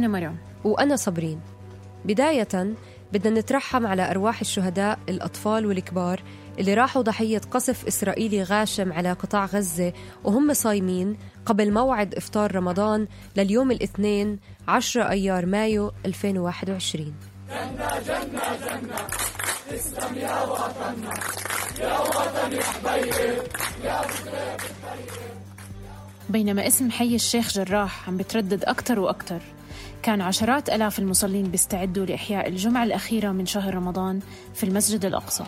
أنا مرام وأنا صابرين بداية بدنا نترحم على أرواح الشهداء الأطفال والكبار اللي راحوا ضحية قصف إسرائيلي غاشم على قطاع غزة وهم صايمين قبل موعد إفطار رمضان لليوم الاثنين 10 أيار مايو 2021 بينما اسم حي الشيخ جراح عم بتردد أكتر وأكتر. كان عشرات ألاف المصلين بيستعدوا لإحياء الجمعة الأخيرة من شهر رمضان في المسجد الأقصى.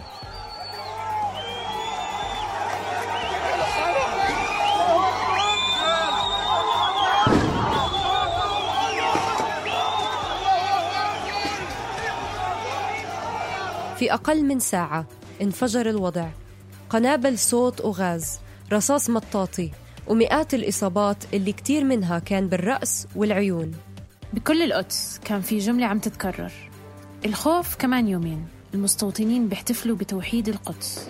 في أقل من ساعة انفجر الوضع. قنابل صوت وغاز رصاص مطاطي ومئات الإصابات اللي كتير منها كان بالرأس والعيون. بكل القدس كان في جملة عم تتكرر. الخوف كمان يومين. المستوطنين بيحتفلوا بتوحيد القدس.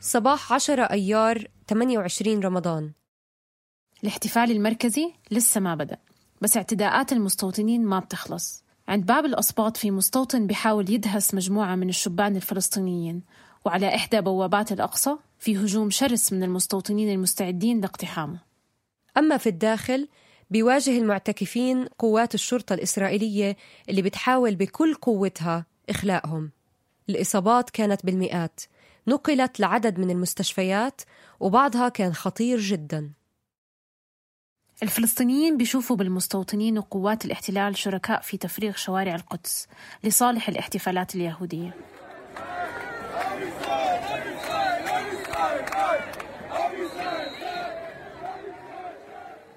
صباح 10 أيار 28 رمضان. الاحتفال المركزي لسه ما بدأ بس اعتداءات المستوطنين ما بتخلص. عند باب الأسباط في مستوطن بيحاول يدهس مجموعة من الشبان الفلسطينيين وعلى إحدى بوابات الأقصى في هجوم شرس من المستوطنين المستعدين لاقتحامه. أما في الداخل بيواجه المعتكفين قوات الشرطة الإسرائيلية اللي بتحاول بكل قوتها إخلاءهم. الإصابات كانت بالمئات نقلت لعدد من المستشفيات وبعضها كان خطير جدا. الفلسطينيين بيشوفوا بالمستوطنين وقوات الاحتلال شركاء في تفريغ شوارع القدس لصالح الاحتفالات اليهودية.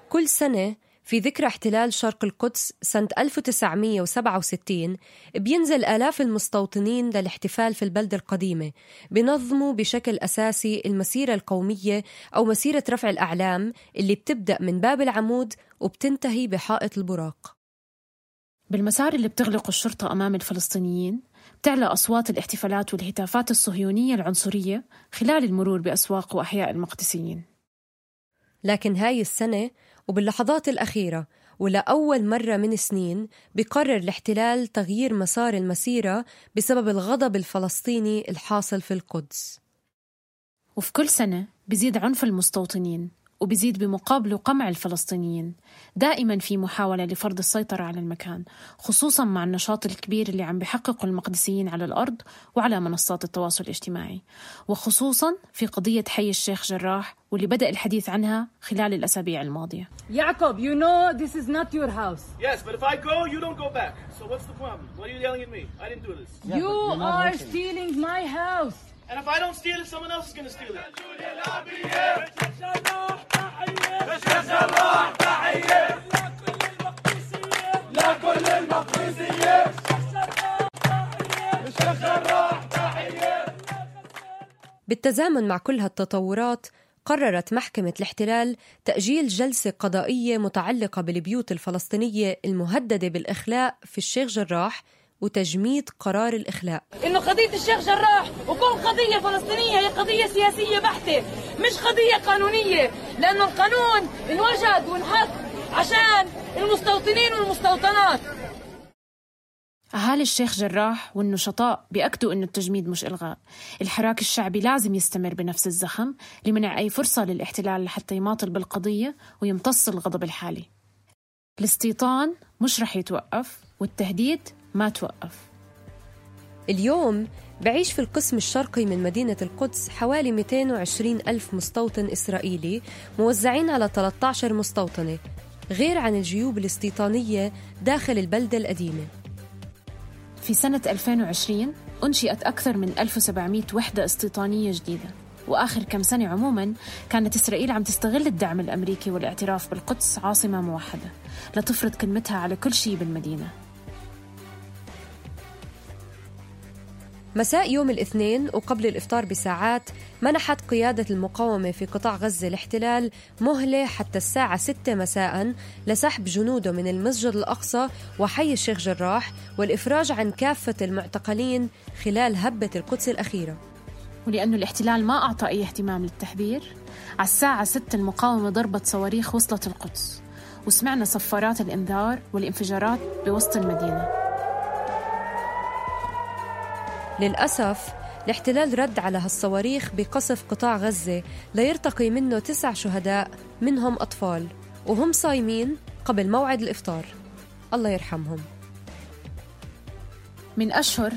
كل سنة في ذكرى احتلال شرق القدس سنة 1967 بينزل آلاف المستوطنين للاحتفال في البلدة القديمة بنظموا بشكل أساسي المسيرة القومية أو مسيرة رفع الأعلام اللي بتبدأ من باب العمود وبتنتهي بحائط البراق. بالمسار اللي بتغلق الشرطة أمام الفلسطينيين بتعلى أصوات الاحتفالات والهتافات الصهيونية العنصرية خلال المرور بأسواق وأحياء المقدسيين. لكن هاي السنة وباللحظات الأخيرة ولأول مرة من سنين بقرر الاحتلال تغيير مسار المسيرة بسبب الغضب الفلسطيني الحاصل في القدس. وفي كل سنة بيزيد عنف المستوطنين. وبيزيد بمقابله قمع الفلسطينيين دائما في محاولة لفرض السيطرة على المكان خصوصا مع النشاط الكبير اللي عم بيحققه المقدسيين على الأرض وعلى منصات التواصل الاجتماعي وخصوصا في قضية حي الشيخ جراح واللي بدأ الحديث عنها خلال الأسابيع الماضية Jacob, you know this is not your house. Yes, but if I go, you don't go back. So what's the problem? What are you yelling at me? I didn't do this. you are stealing my house. And if I don't steal it, someone else is going to steal it. بالتزامن مع كل هالتطورات قررت محكمة الاحتلال تأجيل جلسة قضائية متعلقة بالبيوت الفلسطينية المهددة بالإخلاء في الشيخ جراح وتجميد قرار الإخلاء. إنه قضية الشيخ جراح وكل قضية فلسطينية هي قضية سياسية بحتة مش قضية قانونية لأنه القانون انوجد وانحط عشان المستوطنين والمستوطنات. أهالي الشيخ جراح والنشطاء بيأكدوا إنه التجميد مش إلغاء. الحراك الشعبي لازم يستمر بنفس الزخم لمنع أي فرصة للاحتلال لحتى يماطل بالقضية ويمتص الغضب الحالي. الاستيطان مش رح يتوقف والتهديد ما توقف. اليوم بعيش في القسم الشرقي من مدينة القدس حوالي 220 ألف مستوطن إسرائيلي موزعين على 13 مستوطنة غير عن الجيوب الاستيطانية داخل البلدة القديمة. في سنة 2020 أنشئت أكثر من 1700 وحدة استيطانية جديدة. وآخر كم سنة عموما كانت إسرائيل عم تستغل الدعم الأمريكي والإعتراف بالقدس عاصمة موحدة لتفرض كلمتها على كل شيء بالمدينة. مساء يوم الاثنين وقبل الإفطار بساعات منحت قيادة المقاومة في قطاع غزة الاحتلال مهلة حتى الساعة 6 مساء لسحب جنوده من المسجد الأقصى وحي الشيخ جراح والإفراج عن كافة المعتقلين خلال هبة القدس الأخيرة. ولأنه الاحتلال ما أعطى أي اهتمام للتحذير على الساعة 6 المقاومة ضربت صواريخ وصلت القدس وسمعنا صفارات الإنذار والانفجارات بوسط المدينة. للأسف الاحتلال رد على هالصواريخ بقصف قطاع غزة ليرتقي منه تسع شهداء منهم أطفال وهم صايمين قبل موعد الإفطار. الله يرحمهم. من أشهر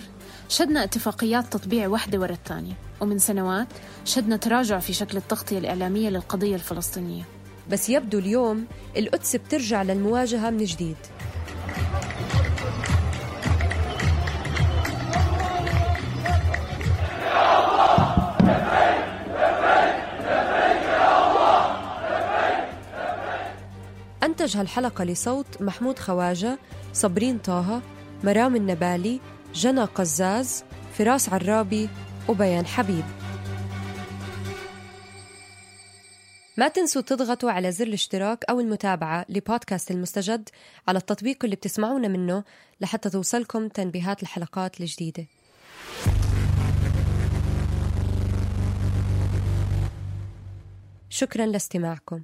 شدنا اتفاقيات تطبيع واحدة ورا الثانية ومن سنوات شدنا تراجع في شكل التغطية الإعلامية للقضية الفلسطينية. بس يبدو اليوم القدس بترجع للمواجهة من جديد. أنتج هالحلقة لصوت محمود خواجة صبرين طه مرام النبالي جنى قزاز فراس عرابي وبيان حبيب. ما تنسوا تضغطوا على زر الاشتراك أو المتابعة لبودكاست المستجد على التطبيق اللي بتسمعونا منه لحتى توصلكم تنبيهات الحلقات الجديدة. شكرا لاستماعكم.